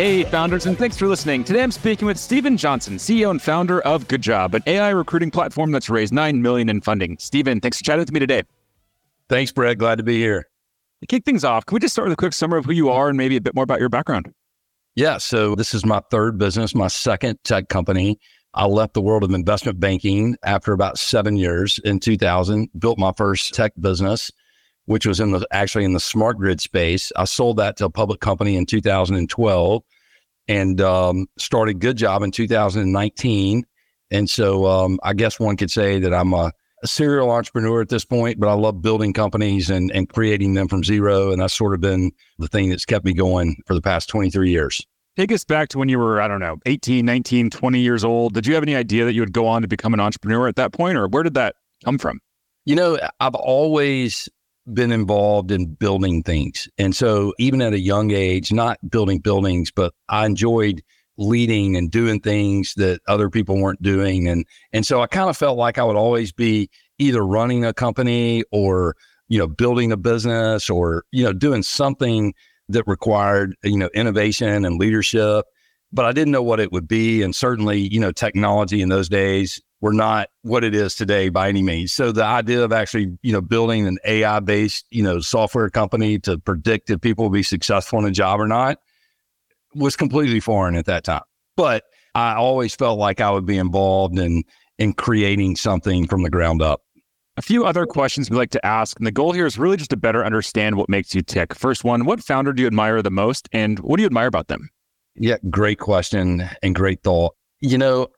Hey, founders, and thanks for listening. Today I'm speaking with Stephen Johnston, CEO and founder of GoodJob, an AI recruiting platform that's raised 9 million in funding. Stephen, thanks for chatting with me today. Thanks, Brad. Glad to be here. To kick things off, can we just start with a quick summary of who you are and maybe a bit more about your background? Yeah. So, this is my third business, my second tech company. I left the world of investment banking after about seven years in 2000, built my first tech business which was in the actually in the smart grid space. I sold that to a public company in 2012 and um, started GoodJob in 2019. And so um, I guess one could say that I'm a, a, serial entrepreneur at this point, but I love building companies and, and creating them from zero. And that's sort of been the thing that's kept me going for the past 23 years. Take us back to when you were, I don't know, 18, 19, 20 years old. Did you have any idea that you would go on to become an entrepreneur at that point, or where did that come from? You know, I've always been involved in building things. And so even at a young age, not building buildings, but I enjoyed leading and doing things that other people weren't doing. And and so I kind of felt like I would always be either running a company or, you know, building a business or, you know, doing something that required, you know, innovation and leadership. But I didn't know what it would be. And certainly, you know, technology in those days were not what it is today by any means. So the idea of actually, you know, building an AI based, you know, software company to predict if people will be successful in a job or not was completely foreign at that time. But I always felt like I would be involved in in creating something from the ground up. A few other questions we like to ask, and the goal here is really just to better understand what makes you tick. First one, what founder do you admire the most and what do you admire about them? Yeah, great question and great thought. You know,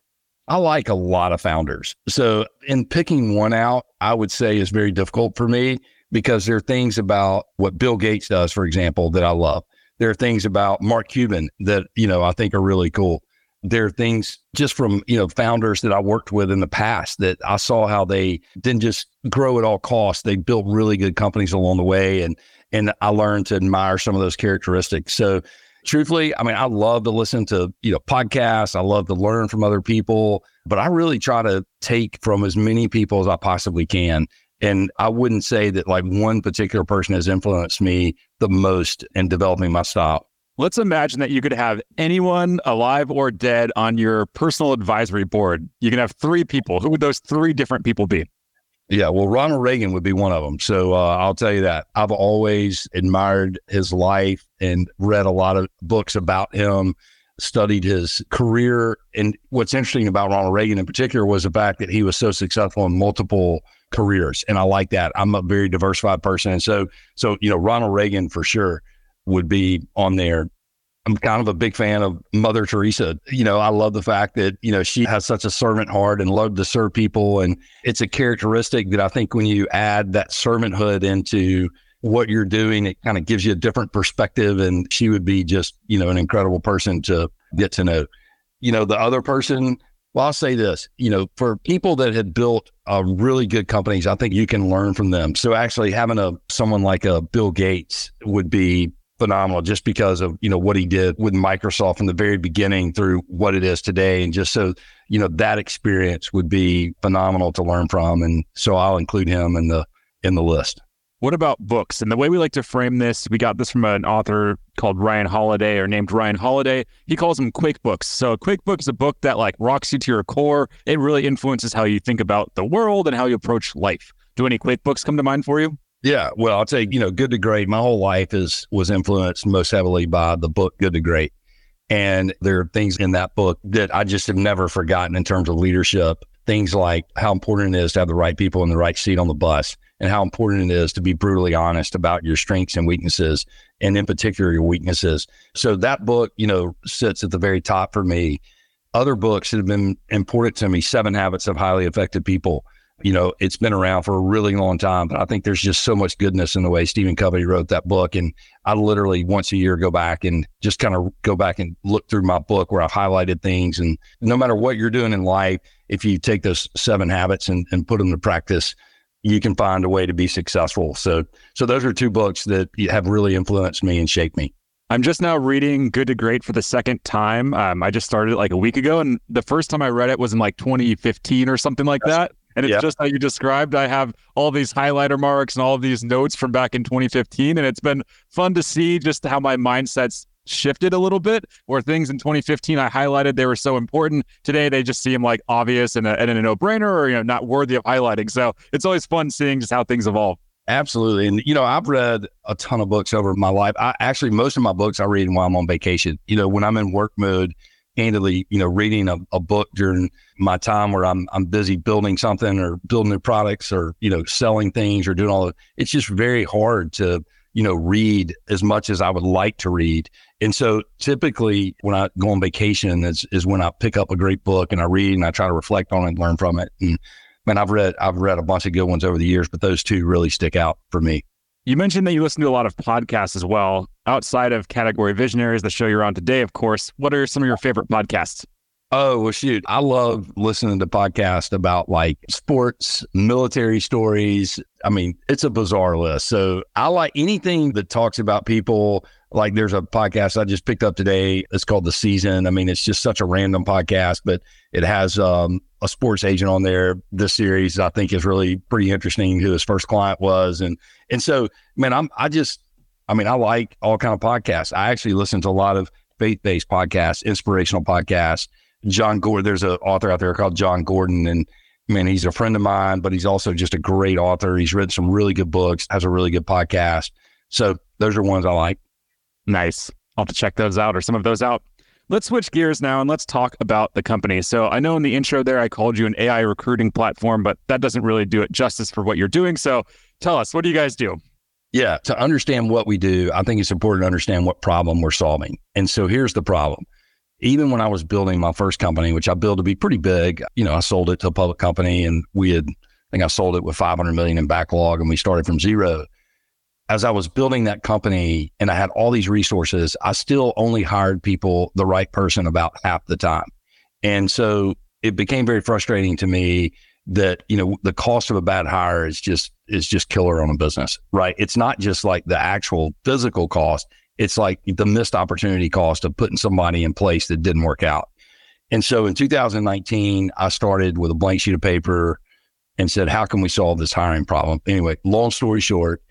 I like a lot of founders. So, in picking one out, I would say is very difficult for me because there are things about what Bill Gates does, for example, that I love. There are things about Mark Cuban that, you know, I think are really cool. There are things just from, you know, founders that I worked with in the past that I saw how they didn't just grow at all costs. They built really good companies along the way. And and I learned to admire some of those characteristics. So truthfully, I mean, I love to listen to, you know, podcasts. I love to learn from other people, but I really try to take from as many people as I possibly can. And I wouldn't say that like one particular person has influenced me the most in developing my style. Let's imagine that you could have anyone alive or dead on your personal advisory board. You can have three people. Who would those three different people be? Yeah, well, Ronald Reagan would be one of them. So uh, I'll tell you that I've always admired his life and read a lot of books about him, studied his career. And what's interesting about Ronald Reagan in particular was the fact that he was so successful in multiple careers, and I like that. I'm a very diversified person, and so so you know Ronald Reagan for sure would be on there. I'm kind of a big fan of Mother Teresa. You know, I love the fact that, you know, she has such a servant heart and loved to serve people. And it's a characteristic that I think when you add that servanthood into what you're doing, it kind of gives you a different perspective. And she would be just, you know, an incredible person to get to know. You know, the other person, well, I'll say this, you know, for people that had built uh, really good companies, I think you can learn from them. So actually having a someone like a Bill Gates would be phenomenal just because of you know what he did with Microsoft from the very beginning through what it is today and just so you know that experience would be phenomenal to learn from and so I'll include him in the in the list. What about books? And the way we like to frame this, we got this from an author called Ryan Holiday or named Ryan Holiday. He calls them quake books. So a quake book is a book that like rocks you to your core. It really influences how you think about the world and how you approach life. Do any quake books come to mind for you? Yeah, well, I'll take you know, Good to Great. My whole life is was influenced most heavily by the book Good to Great, and there are things in that book that I just have never forgotten in terms of leadership. Things like how important it is to have the right people in the right seat on the bus, and how important it is to be brutally honest about your strengths and weaknesses, and in particular your weaknesses. So that book, you know, sits at the very top for me. Other books that have been important to me: Seven Habits of Highly Effective People you know, it's been around for a really long time, but I think there's just so much goodness in the way Stephen Covey wrote that book. And I literally once a year go back and just kind of go back and look through my book where I've highlighted things. And no matter what you're doing in life, if you take those seven habits and, and put them to practice, you can find a way to be successful. So, so those are two books that have really influenced me and shaped me. I'm just now reading Good to Great for the second time. Um, I just started it like a week ago, and the first time I read it was in like 2015 or something like that. And it's just how you described. I have all these highlighter marks and all these notes from back in 2015, and it's been fun to see just how my mindset's shifted a little bit. Where things in 2015 I highlighted they were so important. Today they just seem like obvious and a, and a no brainer, or you know, not worthy of highlighting. So it's always fun seeing just how things evolve. Absolutely. And, you know, I've read a ton of books over my life. I actually, most of my books I read while I'm on vacation. You know, when I'm in work mode, candidly, you know, reading a, a book during my time where I'm, I'm busy building something or building new products or, you know, selling things or doing all of it's just very hard to, you know, read as much as I would like to read. And so typically when I go on vacation is, is when I pick up a great book and I read and I try to reflect on it and learn from it. And man, I've read I've read a bunch of good ones over the years, but those two really stick out for me. You mentioned that you listen to a lot of podcasts as well. Outside of Category Visionaries, the show you're on today, of course, what are some of your favorite podcasts? Oh, well, shoot. I love listening to podcasts about like sports, military stories. I mean, it's a bizarre list. So I like anything that talks about people. Like there's a podcast I just picked up today. It's called The Season. I mean, it's just such a random podcast, but it has um, a sports agent on there. This series I think is really pretty interesting. Who his first client was, and and so man, I'm I just I mean I like all kind of podcasts. I actually listen to a lot of faith based podcasts, inspirational podcasts. Jon Gordon, there's an author out there called Jon Gordon, and man, he's a friend of mine, but he's also just a great author. He's written some really good books, has a really good podcast. So those are ones I like. Nice. I'll have to check those out or some of those out. Let's switch gears now and let's talk about the company. So I know in the intro there I called you an AI recruiting platform, but that doesn't really do it justice for what you're doing. So tell us, what do you guys do? Yeah, to understand what we do, I think it's important to understand what problem we're solving. And so here's the problem. Even when I was building my first company, which I built to be pretty big, you know, I sold it to a public company and we had, I think I sold it with 500 million in backlog and we started from zero as I was building that company and I had all these resources, I still only hired people, the right person about half the time. And so it became very frustrating to me that, you know, the cost of a bad hire is just, is just killer on a business, right? It's not just like the actual physical cost. It's like the missed opportunity cost of putting somebody in place that didn't work out. And so in 2019, I started with a blank sheet of paper and said, how can we solve this hiring problem? Anyway, long story short,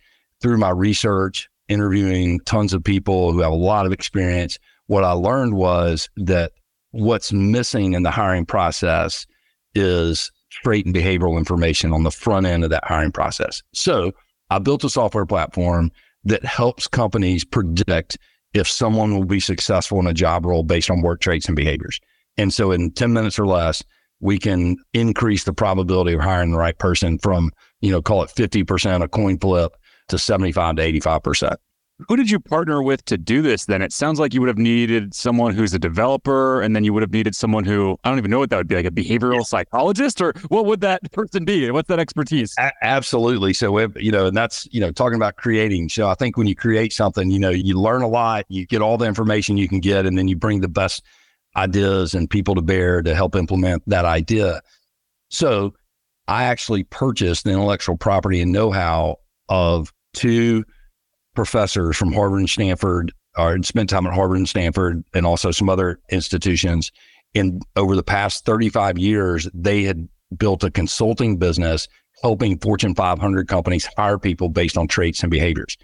through my research, interviewing tons of people who have a lot of experience, what I learned was that what's missing in the hiring process is trait and behavioral information on the front end of that hiring process. So I built a software platform that helps companies predict if someone will be successful in a job role based on work traits and behaviors. And so in 10 minutes or less, we can increase the probability of hiring the right person from, you know, call it 50% a coin flip to 75 to 85%. Who did you partner with to do this then? It sounds like you would have needed someone who's a developer, and then you would have needed someone who, I don't even know what that would be, like a behavioral yeah. psychologist, or what would that person be? What's that expertise? A- absolutely. So, if, you know, and that's, you know, talking about creating. So I think when you create something, you know, you learn a lot, you get all the information you can get, and then you bring the best ideas and people to bear to help implement that idea. So I actually purchased the intellectual property and know how of two professors from Harvard and Stanford, uh, or spent time at Harvard and Stanford, and also some other institutions. And over the past 35 years, they had built a consulting business helping Fortune 500 companies hire people based on traits and behaviors.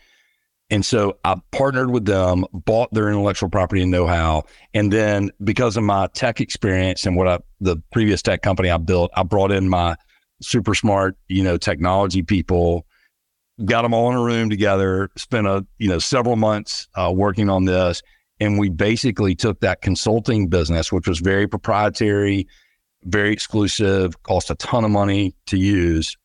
And so I partnered with them, bought their intellectual property and know-how, and then because of my tech experience and what I, the previous tech company I built, I brought in my super smart, you know, technology people got them all in a room together, spent a you know several months uh, working on this, and we basically took that consulting business, which was very proprietary, very exclusive, cost a ton of money to use,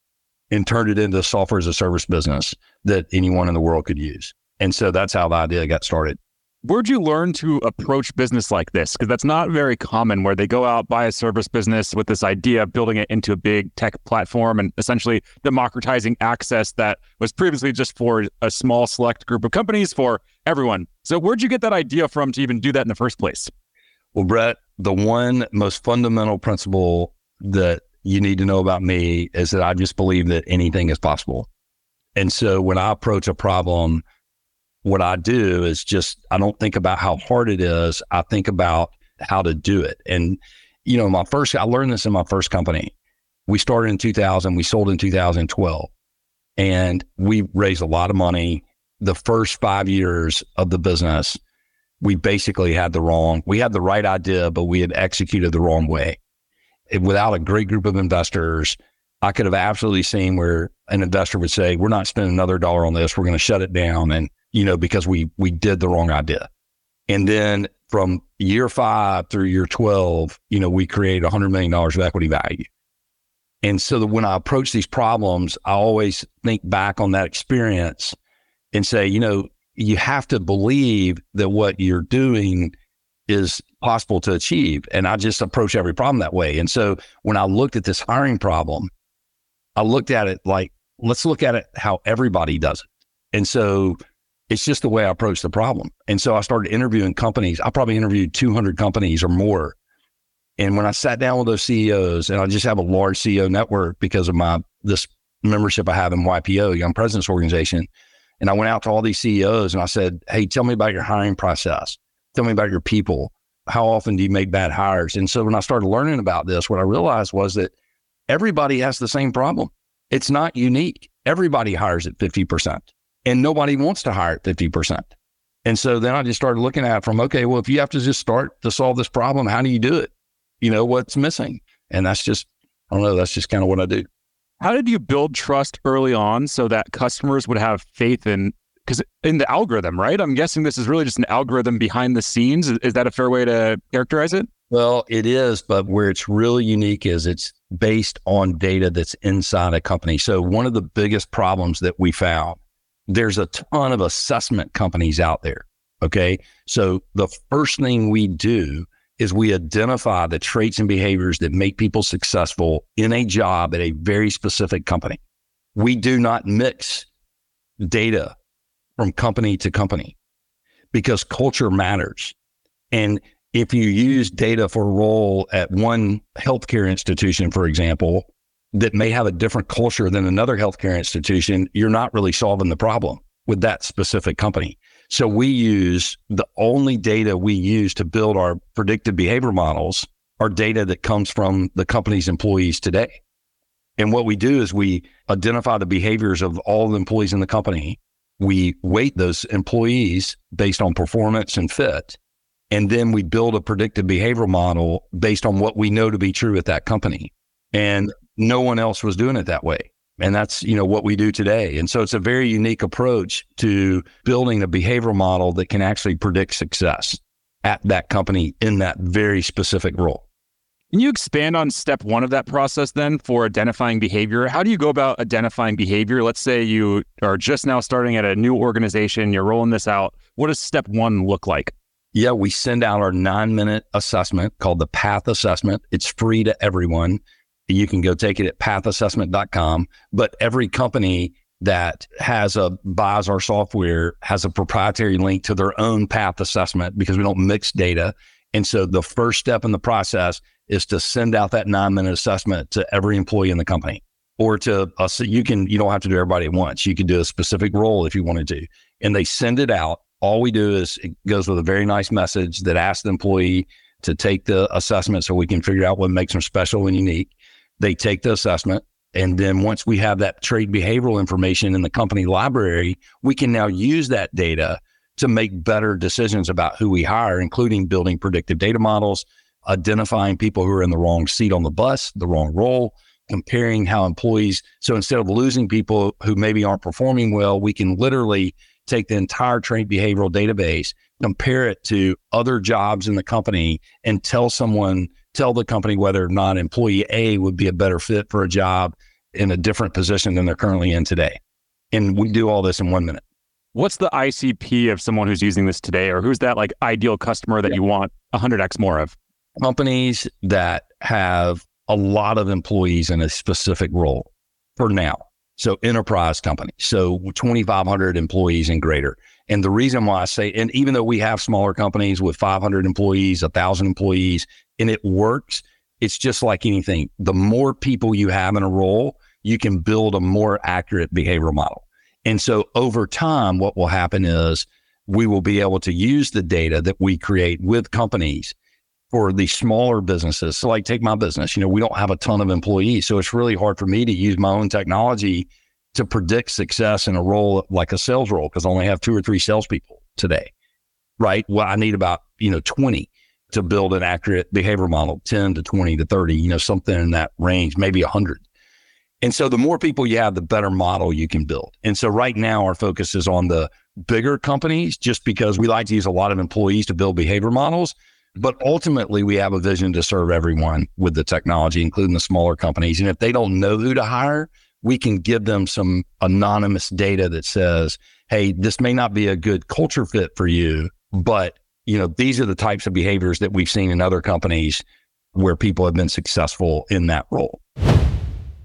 and turned it into a software as a service business that anyone in the world could use. And so that's how the idea got started. Where'd you learn to approach business like this? Because that's not very common where they go out, buy a service business with this idea of building it into a big tech platform and essentially democratizing access that was previously just for a small select group of companies for everyone. So, where'd you get that idea from to even do that in the first place? Well, Brett, the one most fundamental principle that you need to know about me is that I just believe that anything is possible. And so when I approach a problem, what I do is just, I don't think about how hard it is. I think about how to do it. And, you know, my first, I learned this in my first company. We started in 2000, we sold in 2012, and we raised a lot of money. The first five years of the business, we basically had the wrong, we had the right idea, but we had executed the wrong way. without a great group of investors, I could have absolutely seen where an investor would say, "We're not spending another dollar on this. We're going to shut it down," and you know because we we did the wrong idea. And then from year five through year twelve, you know, we created hundred million dollars of equity value. And so that when I approach these problems, I always think back on that experience and say, you know, you have to believe that what you're doing is possible to achieve. And I just approach every problem that way. And so when I looked at this hiring problem, I looked at it like, let's look at it how everybody does it. And so it's just the way I approach the problem. And so I started interviewing companies. I probably interviewed 200 companies or more. And when I sat down with those CEOs, and I just have a large CEO network because of my this membership I have in YPO, Young Presidents Organization. And I went out to all these CEOs and I said, Hey, tell me about your hiring process. Tell me about your people. How often do you make bad hires? And so when I started learning about this, what I realized was that everybody has the same problem. It's not unique. Everybody hires at 50% and nobody wants to hire at 50%. And so then I just started looking at it from, okay, well, if you have to just start to solve this problem, how do you do it? You know, what's missing? And that's just, I don't know, that's just kind of what I do. How did you build trust early on so that customers would have faith in because in the algorithm, right? I'm guessing this is really just an algorithm behind the scenes. Is that a fair way to characterize it? Well, it is, but where it's really unique is it's based on data that's inside a company. So one of the biggest problems that we found, there's a ton of assessment companies out there. Okay. So the first thing we do is we identify the traits and behaviors that make people successful in a job at a very specific company. We do not mix data from company to company because culture matters. And if you use data for a role at one healthcare institution, for example, that may have a different culture than another healthcare institution, you're not really solving the problem with that specific company. So we use the only data we use to build our predictive behavior models are data that comes from the company's employees today. And what we do is we identify the behaviors of all the employees in the company we weight those employees based on performance and fit. And then we build a predictive behavioral model based on what we know to be true at that company. And no one else was doing it that way. And that's, you know, what we do today. And so it's a very unique approach to building a behavioral model that can actually predict success at that company in that very specific role. Can you expand on step one of that process then for identifying behavior? How do you go about identifying behavior? Let's say you are just now starting at a new organization, you're rolling this out. What does step one look like? Yeah, we send out our nine minute assessment called the PATH assessment. It's free to everyone. You can go take it at pathassessment.com. But every company that has a buys our software has a proprietary link to their own path assessment because we don't mix data. And so the first step in the process is to send out that nine minute assessment to every employee in the company or to us. You can, you don't have to do everybody at once. You can do a specific role if you wanted to. And they send it out. All we do is it goes with a very nice message that asks the employee to take the assessment so we can figure out what makes them special and unique. They take the assessment. And then once we have that trait behavioral information in the company library, we can now use that data to make better decisions about who we hire, including building predictive data models, identifying people who are in the wrong seat on the bus, the wrong role, comparing how employees. So instead of losing people who maybe aren't performing well, we can literally take the entire trait behavioral database, compare it to other jobs in the company, and tell someone, tell the company whether or not employee A would be a better fit for a job in a different position than they're currently in today. And we do all this in one minute. what's the ICP of someone who's using this today, or who's that like ideal customer that yeah. you want 100x more of? Companies that have a lot of employees in a specific role for now. So enterprise companies. So 2,500 employees and greater. And the reason why I say, and even though we have smaller companies with 500 employees, 1,000 employees, and it works, it's just like anything. The more people you have in a role, you can build a more accurate behavioral model. And so over time, what will happen is we will be able to use the data that we create with companies for the smaller businesses. So, like, take my business, you know, we don't have a ton of employees. So, it's really hard for me to use my own technology to predict success in a role like a sales role because I only have two or three salespeople today, right? Well, I need about, you know, 20 to build an accurate behavior model, 10 to 20 to 30, you know, something in that range, maybe 100. And so the more people you have, the better model you can build. And so right now, our focus is on the bigger companies just because we like to use a lot of employees to build behavior models. But ultimately, we have a vision to serve everyone with the technology, including the smaller companies. And if they don't know who to hire, we can give them some anonymous data that says, hey, this may not be a good culture fit for you, but you know, these are the types of behaviors that we've seen in other companies where people have been successful in that role.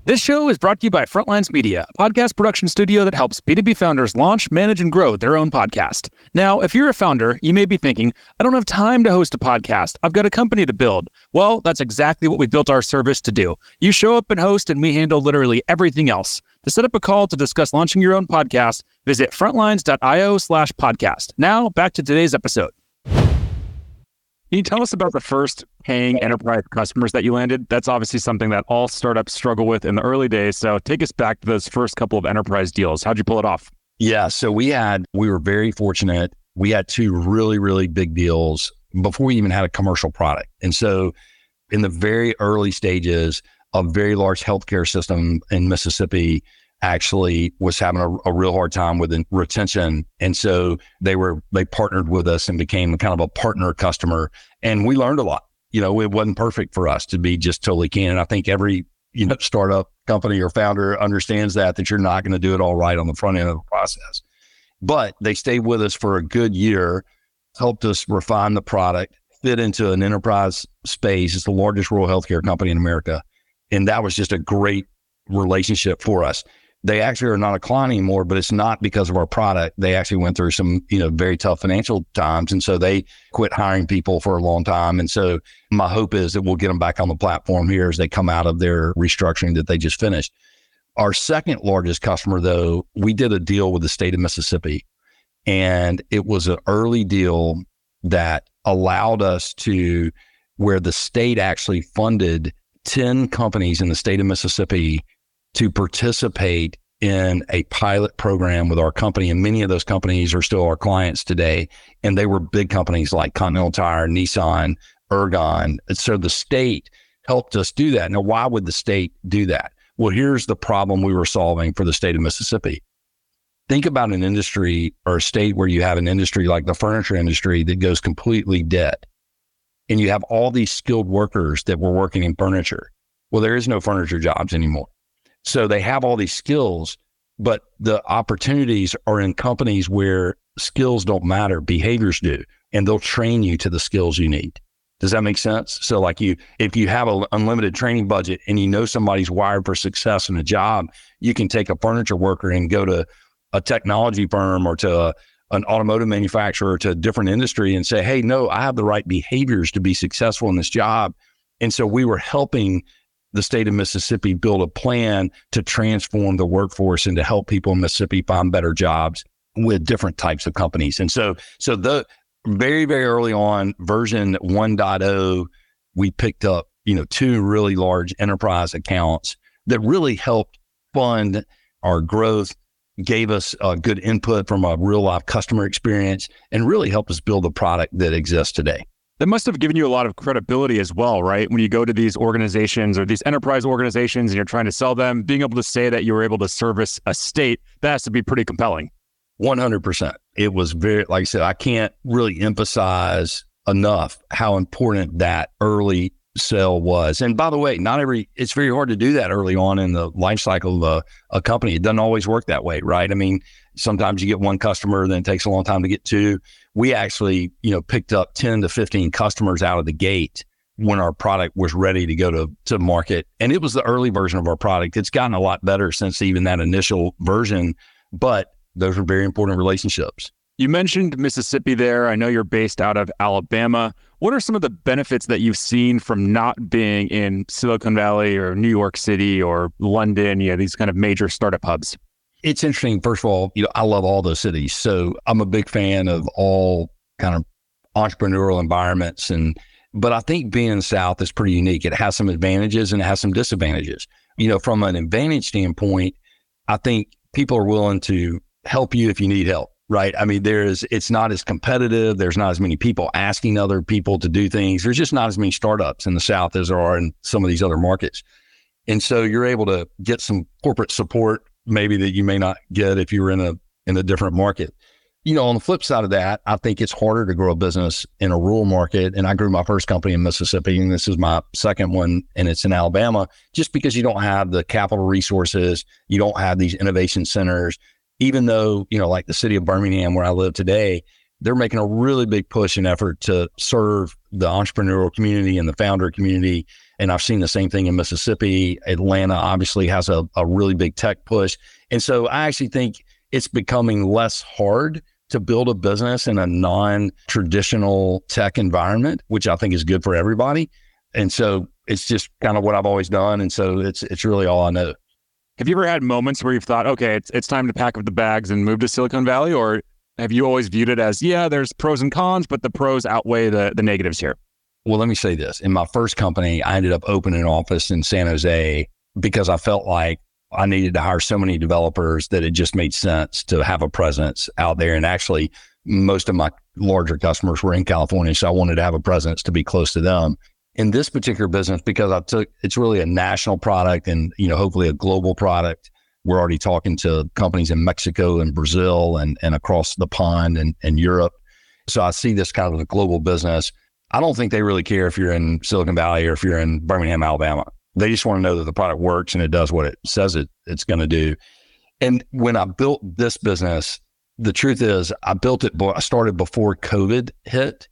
This show is brought to you by Frontlines Media, a podcast production studio that helps B2B founders launch, manage, and grow their own podcast. Now, if you're a founder, you may be thinking, I don't have time to host a podcast. I've got a company to build. Well, that's exactly what we built our service to do. You show up and host, and we handle literally everything else. To set up a call to discuss launching your own podcast, visit frontlines.io slash podcast. Now, back to today's episode. Can you tell us about the first paying enterprise customers that you landed? That's obviously something that all startups struggle with in the early days. So take us back to those first couple of enterprise deals. How'd you pull it off? Yeah. So we had, we were very fortunate. We had two really, really big deals before we even had a commercial product. And so in the very early stages, a very large healthcare system in Mississippi actually was having a, a, real hard time with retention. And so they were, they partnered with us and became kind of a partner customer. And we learned a lot. You know, it wasn't perfect for us to be just totally candid. I think every, you know, startup company or founder understands that, that you're not going to do it all right on the front end of the process. But they stayed with us for a good year, helped us refine the product, fit into an enterprise space. It's the largest rural healthcare company in America. And that was just a great relationship for us they actually are not a client anymore, but it's not because of our product. They actually went through some, you know, very tough financial times. And so they quit hiring people for a long time. And so my hope is that we'll get them back on the platform here as they come out of their restructuring that they just finished. Our second largest customer, though, we did a deal with the state of Mississippi. And it was an early deal that allowed us to, where the state actually funded 10 companies in the state of Mississippi to participate in a pilot program with our company. And many of those companies are still our clients today. And they were big companies like Continental Tire, Nissan, Ergon. So the state helped us do that. Now, why would the state do that? Well, here's the problem we were solving for the state of Mississippi. Think about an industry or a state where you have an industry like the furniture industry that goes completely dead. And you have all these skilled workers that were working in furniture. Well, there is no furniture jobs anymore. So they have all these skills, but the opportunities are in companies where skills don't matter, behaviors do, and they'll train you to the skills you need. Does that make sense? So, like you, if you have an unlimited training budget and you know somebody's wired for success in a job, you can take a furniture worker and go to a technology firm or to a, an automotive manufacturer to a different industry and say, Hey, no, I have the right behaviors to be successful in this job. And so we were helping the state of Mississippi build a plan to transform the workforce and to help people in Mississippi find better jobs with different types of companies. And so, so the very, very early on, version 1.0, we picked up, you know, two really large enterprise accounts that really helped fund our growth, gave us a good input from a real life customer experience, and really helped us build the product that exists today that must have given you a lot of credibility as well, right? When you go to these organizations or these enterprise organizations and you're trying to sell them, being able to say that you were able to service a state, that has to be pretty compelling. 100%. It was very, like I said, I can't really emphasize enough how important that early sell was. And by the way, not every, it's very hard to do that early on in the life cycle of a, a company. It doesn't always work that way, right? I mean, Sometimes you get one customer, then it takes a long time to get two. We actually, you know, picked up 10 to 15 customers out of the gate when our product was ready to go to, to market. And it was the early version of our product. It's gotten a lot better since even that initial version, but those are very important relationships. You mentioned Mississippi there. I know you're based out of Alabama. What are some of the benefits that you've seen from not being in Silicon Valley or New York City or London, you know, these kind of major startup hubs? It's interesting. First of all, you know, I love all those cities. So I'm a big fan of all kind of entrepreneurial environments and but I think being in the South is pretty unique. It has some advantages and it has some disadvantages. You know, from an advantage standpoint, I think people are willing to help you if you need help, right? I mean, there's, it's not as competitive. There's not as many people asking other people to do things. There's just not as many startups in the South as there are in some of these other markets. And so you're able to get some corporate support, maybe that you may not get if you were in a, in a different market you know, on the flip side of that, I think it's harder to grow a business in a rural market. And I grew my first company in Mississippi, and this is my second one, and it's in Alabama, just because you don't have the capital resources, you don't have these innovation centers. Even though, you know, like the city of Birmingham, where I live today, they're making a really big push and effort to serve the entrepreneurial community and the founder community. And I've seen the same thing in Mississippi. Atlanta obviously has a, a really big tech push. And so I actually think it's becoming less hard to build a business in a non traditional tech environment, which I think is good for everybody. And so it's just kind of what I've always done. And so it's it's really all I know. Have you ever had moments where you've thought, okay, it's it's time to pack up the bags and move to Silicon Valley? Or have you always viewed it as, yeah, there's pros and cons, but the pros outweigh the, the negatives here? Well, let me say this. In my first company, I ended up opening an office in San Jose because I felt like I needed to hire so many developers that it just made sense to have a presence out there. And actually, most of my larger customers were in California. So I wanted to have a presence to be close to them. In this particular business, because I took it's really a national product and, you know, hopefully a global product. We're already talking to companies in Mexico and Brazil and, and across the pond and, and Europe. So I see this kind of a global business. I don't think they really care if you're in Silicon Valley or if you're in Birmingham, Alabama. They just want to know that the product works and it does what it says it, it's going to do. And when I built this business, the truth is, I built it, I started before COVID hit,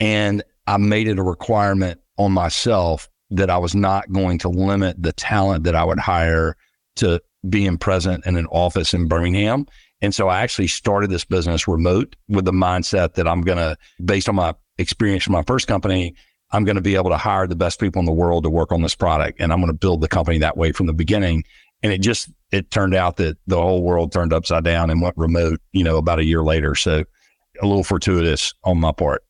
and I made it a requirement on myself that I was not going to limit the talent that I would hire to being present in an office in Birmingham. And so I actually started this business remote with the mindset that I'm going to, based on my experience from my first company, I'm going to be able to hire the best people in the world to work on this product. And I'm going to build the company that way from the beginning. And it just, it turned out that the whole world turned upside down and went remote, you know, about a year later. So a little fortuitous on my part.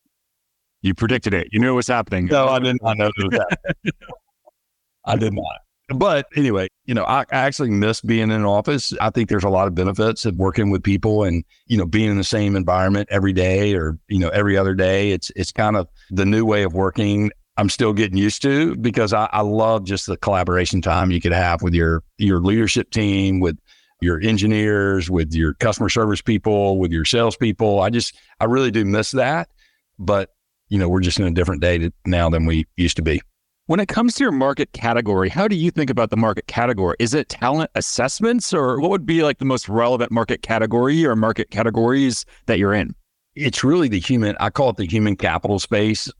You predicted it. You knew it was happening. No, I didn't. I know happening. I did not. But anyway, you know, I, I actually miss being in an office. I think there's a lot of benefits of working with people and, you know, being in the same environment every day or, you know, every other day. It's it's kind of the new way of working. I'm still getting used to because I, I love just the collaboration time you could have with your your leadership team, with your engineers, with your customer service people, with your salespeople. I just I really do miss that. But, you know, we're just in a different day to, now than we used to be. When it comes to your market category, how do you think about the market category? Is it talent assessments or what would be like the most relevant market category or market categories that you're in? It's really the human, I call it the human capital space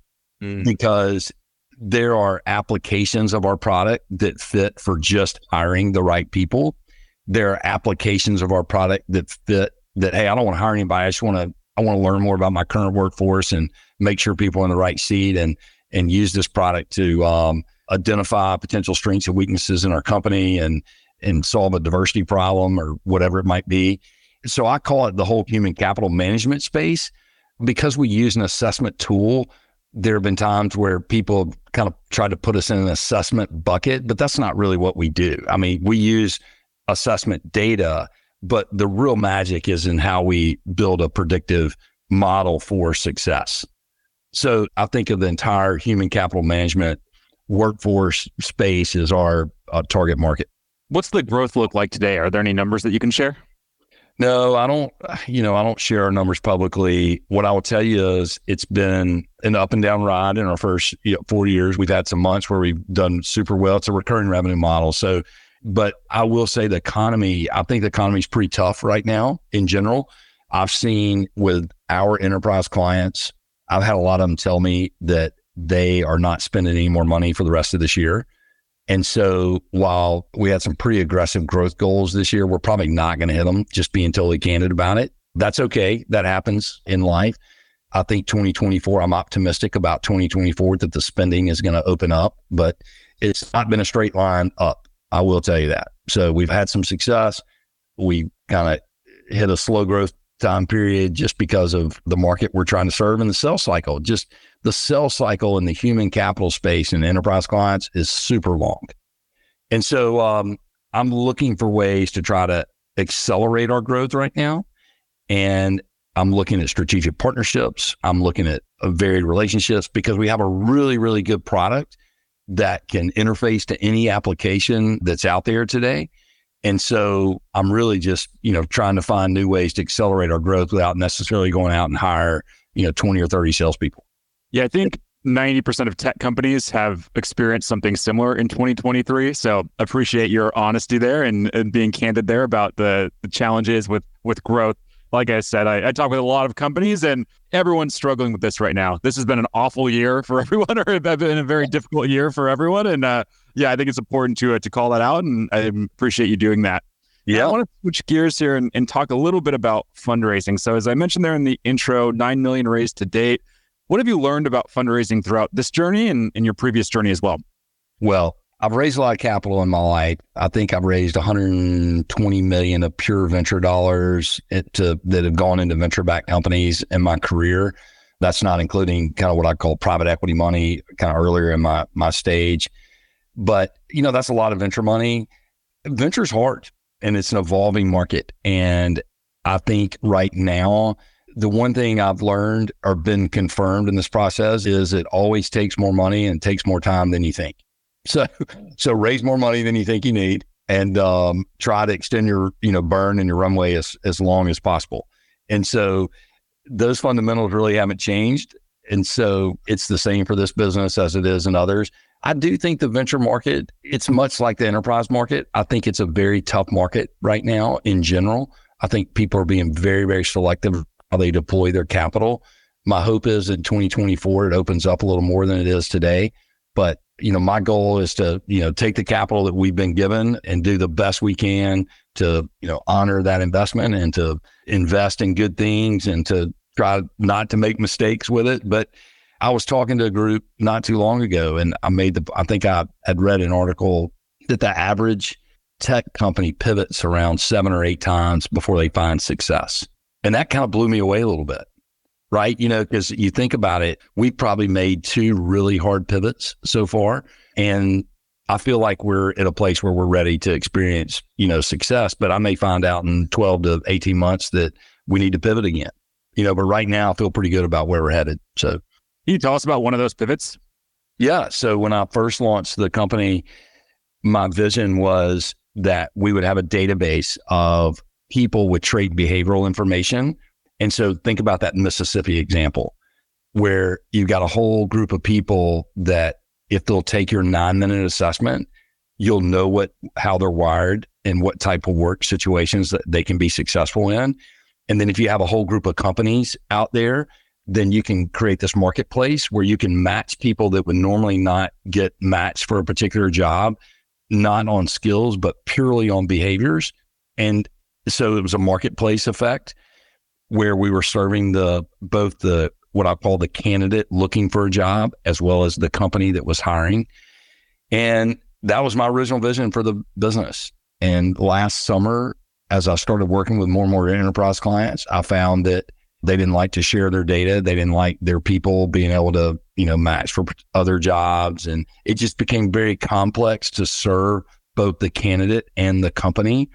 mm. because there are applications of our product that fit for just hiring the right people. There are applications of our product that fit that, hey, I don't want to hire anybody. I just want to, I want to learn more about my current workforce and make sure people are in the right seat. And and use this product to um, identify potential strengths and weaknesses in our company and and solve a diversity problem or whatever it might be. So I call it the whole human capital management space because we use an assessment tool. There have been times where people kind of try to put us in an assessment bucket, but that's not really what we do. I mean, we use assessment data, but the real magic is in how we build a predictive model for success. So I think of the entire human capital management workforce space as our uh, target market. What's the growth look like today? Are there any numbers that you can share? No, I don't, you know, I don't share our numbers publicly. What I will tell you is it's been an up and down ride in our first you know, four years. We've had some months where we've done super well. It's a recurring revenue model. So But I will say the economy, I think the economy is pretty tough right now in general. I've seen with our enterprise clients, I've had a lot of them tell me that they are not spending any more money for the rest of this year. And so while we had some pretty aggressive growth goals this year, we're probably not going to hit them, just being totally candid about it. That's okay. That happens in life. I think 2024, I'm optimistic about 2024 that the spending is going to open up, but it's not been a straight line up. I will tell you that. So we've had some success. We kind of hit a slow growth time period just because of the market we're trying to serve in the sales cycle. Just the sales cycle in the human capital space and enterprise clients is super long. And so um, I'm looking for ways to try to accelerate our growth right now. And I'm looking at strategic partnerships. I'm looking at uh, varied relationships because we have a really, really good product that can interface to any application that's out there today. And so I'm really just, you know, trying to find new ways to accelerate our growth without necessarily going out and hire, you know, 20 or 30 salespeople. Yeah, I think 90% of tech companies have experienced something similar in 2023. So appreciate your honesty there and, and being candid there about the, the challenges with with growth like I said, I, I, talk with a lot of companies and everyone's struggling with this right now. This has been an awful year for everyone, or it's been a very difficult year for everyone. And uh, yeah, I think it's important to uh, to call that out, and I appreciate you doing that. Yeah, I want to switch gears here and, and talk a little bit about fundraising. So, as I mentioned there in the intro, nine million raised to date. What have you learned about fundraising throughout this journey and in your previous journey as well? Well, I've raised a lot of capital in my life. I think I've raised 120 million of pure venture dollars to, that have gone into venture backed companies in my career. That's not including kind of what I call private equity money kind of earlier in my my stage. But, you know, that's a lot of venture money. Venture's hard and it's an evolving market. And I think right now, the one thing I've learned or been confirmed in this process is it always takes more money and takes more time than you think. So, so raise more money than you think you need, and um, try to extend your you know burn and your runway as as long as possible. And so, those fundamentals really haven't changed. And so, it's the same for this business as it is in others. I do think the venture market, it's much like the enterprise market. I think it's a very tough market right now in general. I think people are being very, very selective how they deploy their capital. My hope is in 2024, it opens up a little more than it is today. But you know, my goal is to, you know, take the capital that we've been given and do the best we can to, you know, honor that investment and to invest in good things and to try not to make mistakes with it. But I was talking to a group not too long ago and I made the, I think I had read an article that the average tech company pivots around seven or eight times before they find success. And that kind of blew me away a little bit right? You know, because you think about it, we've probably made two really hard pivots so far. And I feel like we're at a place where we're ready to experience, you know, success. But I may find out in 12 to 18 months that we need to pivot again. You know, but right now I feel pretty good about where we're headed. So can you tell us about one of those pivots? Yeah. So when I first launched the company, my vision was that we would have a database of people with trait behavioral information and so think about that Mississippi example where you've got a whole group of people that if they'll take your nine minute assessment, you'll know what, how they're wired and what type of work situations that they can be successful in. And then if you have a whole group of companies out there, then you can create this marketplace where you can match people that would normally not get matched for a particular job, not on skills, but purely on behaviors. And so it was a marketplace effect where we were serving the both the what I call the candidate looking for a job as well as the company that was hiring. And that was my original vision for the business. And last summer, as I started working with more and more enterprise clients, I found that they didn't like to share their data. They didn't like their people being able to, you know, match for other jobs. And it just became very complex to serve both the candidate and the company.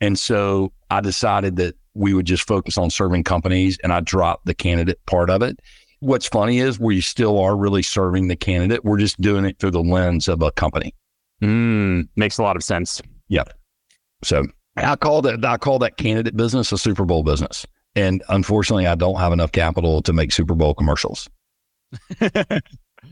And so I decided that we would just focus on serving companies and I dropped the candidate part of it. What's funny is we still are really serving the candidate. We're just doing it through the lens of a company. Mm, makes a lot of sense. Yep. So I call that I call that candidate business a Super Bowl business. And unfortunately, I don't have enough capital to make Super Bowl commercials.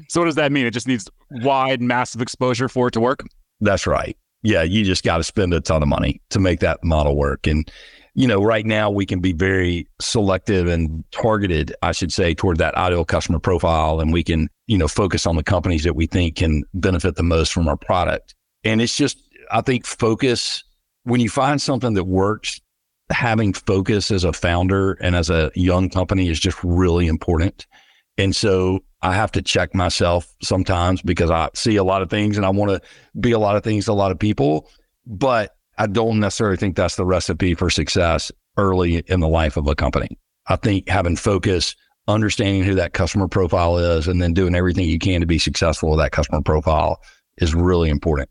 so what does that mean? It just needs wide, massive exposure for it to work. That's right. yeah, you just got to spend a ton of money to make that model work. And, you know, right now we can be very selective and targeted, I should say, toward that ideal customer profile. And we can, you know, focus on the companies that we think can benefit the most from our product. And it's just, I think focus, when you find something that works, having focus as a founder and as a young company is just really important. And so I have to check myself sometimes because I see a lot of things and I want to be a lot of things to a lot of people. But I don't necessarily think that's the recipe for success early in the life of a company. I think having focus, understanding who that customer profile is, and then doing everything you can to be successful with that customer profile is really important.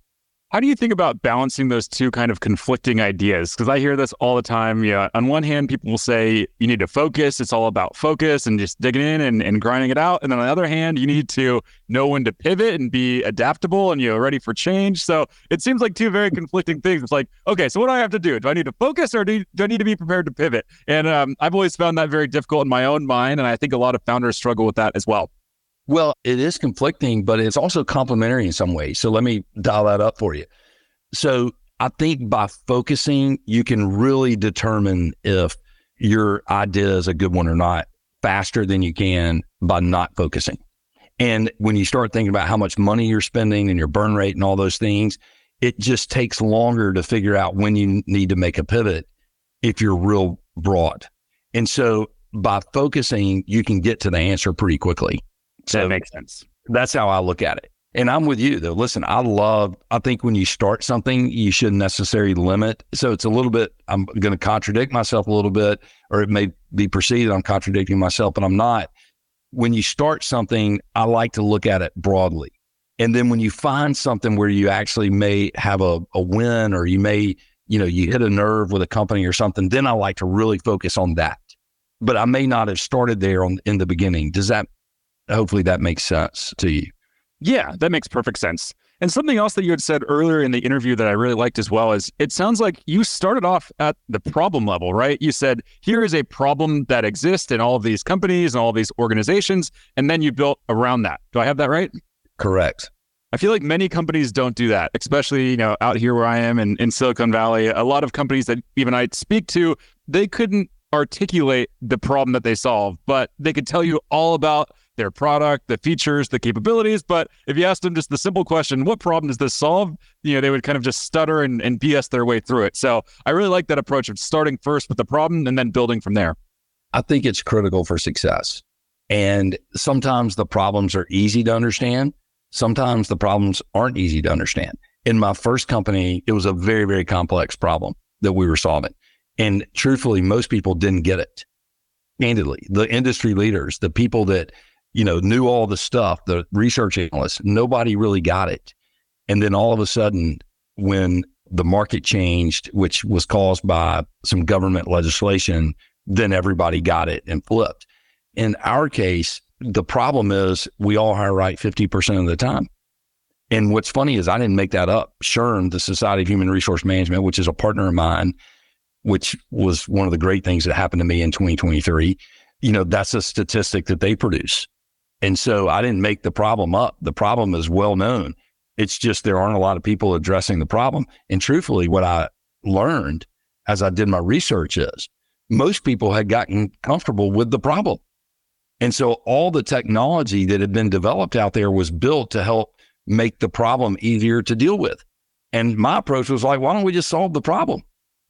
How do you think about balancing those two kind of conflicting ideas? Because I hear this all the time. Yeah, on one hand, people will say you need to focus. It's all about focus and just digging in and, and grinding it out. And then on the other hand, you need to know when to pivot and be adaptable and you know ready for change. So it seems like two very conflicting things. It's like, okay, so what do I have to do? Do I need to focus or do, do I need to be prepared to pivot? And um, I've always found that very difficult in my own mind, and I think a lot of founders struggle with that as well. Well, it is conflicting, but it's also complementary in some ways. So let me dial that up for you. So I think by focusing, you can really determine if your idea is a good one or not faster than you can by not focusing. And when you start thinking about how much money you're spending and your burn rate and all those things, it just takes longer to figure out when you need to make a pivot if you're real broad. And so by focusing, you can get to the answer pretty quickly. So that makes sense. That's how I look at it. And I'm with you though. Listen, I love, I think when you start something, you shouldn't necessarily limit. So it's a little bit, I'm going to contradict myself a little bit, or it may be perceived I'm contradicting myself, but I'm not. When you start something, I like to look at it broadly. And then when you find something where you actually may have a, a win or you may, you know, you hit a nerve with a company or something, then I like to really focus on that. But I may not have started there on in the beginning. Does that hopefully that makes sense to you. Yeah, that makes perfect sense. And something else that you had said earlier in the interview that I really liked as well is it sounds like you started off at the problem level, right? You said, here is a problem that exists in all of these companies and all of these organizations. And then you built around that. Do I have that right? Correct. I feel like many companies don't do that, especially, you know, out here where I am in, in Silicon Valley. A lot of companies that even I speak to, they couldn't articulate the problem that they solve, but they could tell you all about their product, the features, the capabilities. But if you asked them just the simple question, what problem does this solve? You know, they would kind of just stutter and, and BS their way through it. So I really like that approach of starting first with the problem and then building from there. I think it's critical for success. And sometimes the problems are easy to understand. Sometimes the problems aren't easy to understand. In my first company, it was a very, very complex problem that we were solving. And truthfully, most people didn't get it. Candidly, the industry leaders, the people that you know, knew all the stuff, the research analysts, nobody really got it. And then all of a sudden, when the market changed, which was caused by some government legislation, then everybody got it and flipped. In our case, the problem is we all hire right 50% of the time. And what's funny is I didn't make that up. SHRM, the Society of Human Resource Management, which is a partner of mine, which was one of the great things that happened to me in 2023, you know, that's a statistic that they produce. And so I didn't make the problem up. The problem is well known. It's just there aren't a lot of people addressing the problem. And truthfully, what I learned as I did my research is most people had gotten comfortable with the problem. And so all the technology that had been developed out there was built to help make the problem easier to deal with. And my approach was like, why don't we just solve the problem?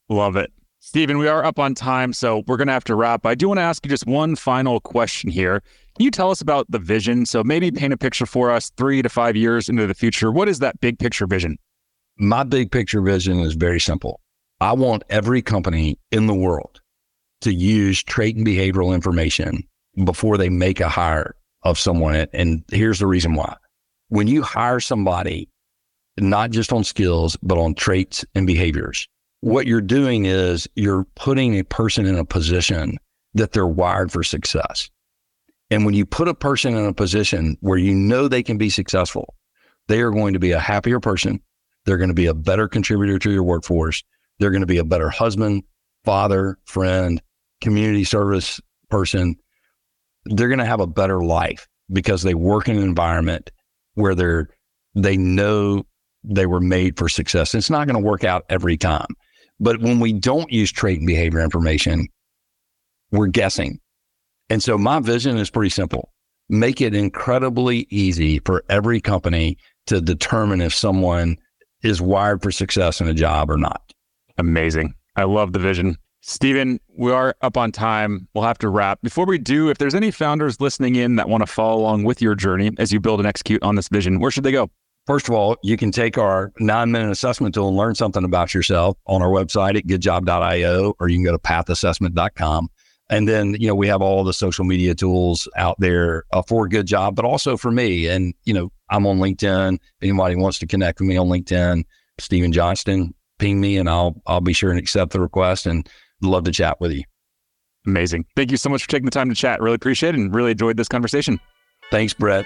Love it. Stephen, we are up on time, so we're going to have to wrap. I do want to ask you just one final question here. Can you tell us about the vision? So maybe paint a picture for us three to five years into the future. What is that big picture vision? My big picture vision is very simple. I want every company in the world to use trait and behavioral information before they make a hire of someone. And here's the reason why. When you hire somebody, not just on skills, but on traits and behaviors, what you're doing is you're putting a person in a position that they're wired for success. And when you put a person in a position where you know they can be successful, they are going to be a happier person. They're going to be a better contributor to your workforce. They're going to be a better husband, father, friend, community service person. They're going to have a better life because they work in an environment where they're, they know they were made for success. It's not going to work out every time. But when we don't use trait and behavior information, we're guessing. And so my vision is pretty simple. Make it incredibly easy for every company to determine if someone is wired for success in a job or not. Amazing. I love the vision. Stephen, we are up on time. We'll have to wrap. Before we do, if there's any founders listening in that want to follow along with your journey as you build and execute on this vision, where should they go? First of all, you can take our nine minute assessment tool and learn something about yourself on our website at goodjob.io, or you can go to pathassessment.com. And then, you know, we have all the social media tools out there uh, for GoodJob, but also for me. And, you know, I'm on LinkedIn. If anybody wants to connect with me on LinkedIn, Stephen Johnston, ping me and I'll, I'll be sure and accept the request and love to chat with you. Amazing. Thank you so much for taking the time to chat. Really appreciate it and really enjoyed this conversation. Thanks, Brett.